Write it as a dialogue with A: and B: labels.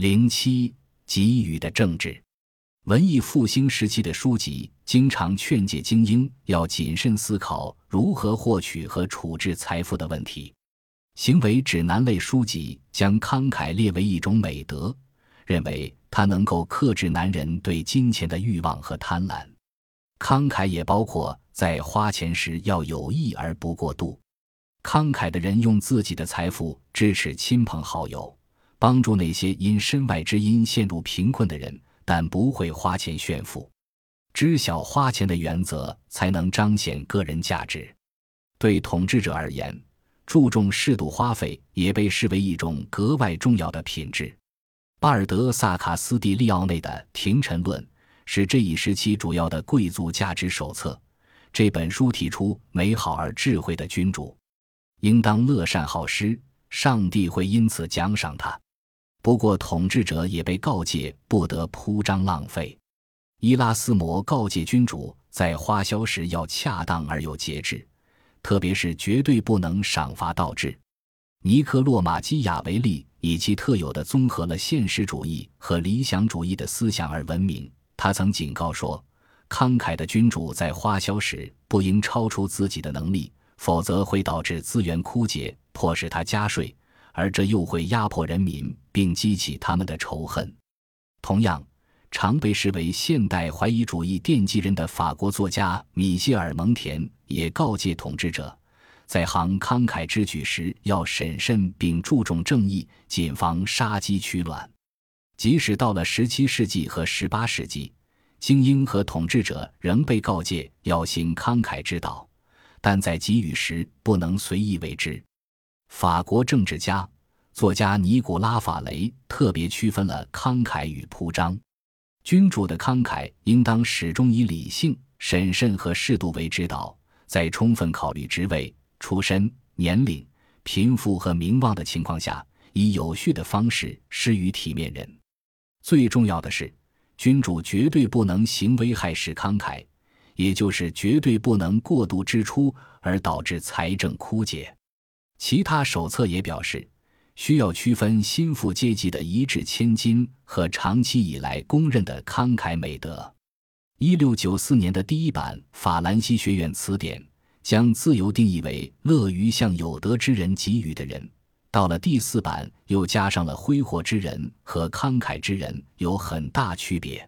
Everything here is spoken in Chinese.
A: 零七给予的政治，文艺复兴时期的书籍经常劝诫精英要谨慎思考如何获取和处置财富的问题。行为指南类书籍将慷慨列为一种美德，认为它能够克制男人对金钱的欲望和贪婪。慷慨也包括在花钱时要有意而不过度。慷慨的人用自己的财富支持亲朋好友。帮助那些因身外之因陷入贫困的人，但不会花钱炫富，知晓花钱的原则，才能彰显个人价值。对统治者而言，注重适度花费也被视为一种格外重要的品质。巴尔德萨卡斯蒂利奥内的《廷臣论》是这一时期主要的贵族价值手册。这本书提出，美好而智慧的君主应当乐善好施，上帝会因此奖赏他。不过，统治者也被告诫不得铺张浪费。伊拉斯谟告诫君主，在花销时要恰当而有节制，特别是绝对不能赏罚倒置。尼科洛马基雅维利以其特有的综合了现实主义和理想主义的思想而闻名。他曾警告说，慷慨的君主在花销时不应超出自己的能力，否则会导致资源枯竭，迫使他加税。而这又会压迫人民，并激起他们的仇恨。同样，常被视为现代怀疑主义奠基人的法国作家米歇尔·蒙田也告诫统治者，在行慷慨之举时要审慎，并注重正义，谨防杀鸡取卵。即使到了17世纪和18世纪，精英和统治者仍被告诫要行慷慨之道，但在给予时不能随意为之。法国政治家、作家尼古拉·法雷特别区分了慷慨与铺张。君主的慷慨应当始终以理性、审慎和适度为指导，在充分考虑职位、出身、年龄、贫富和名望的情况下，以有序的方式施予体面人。最重要的是，君主绝对不能行危害式慷慨，也就是绝对不能过度支出而导致财政枯竭。其他手册也表示，需要区分心腹阶级的一掷千金和长期以来公认的慷慨美德。一六九四年的第一版法兰西学院词典将自由定义为乐于向有德之人给予的人，到了第四版又加上了挥霍之人和慷慨之人有很大区别。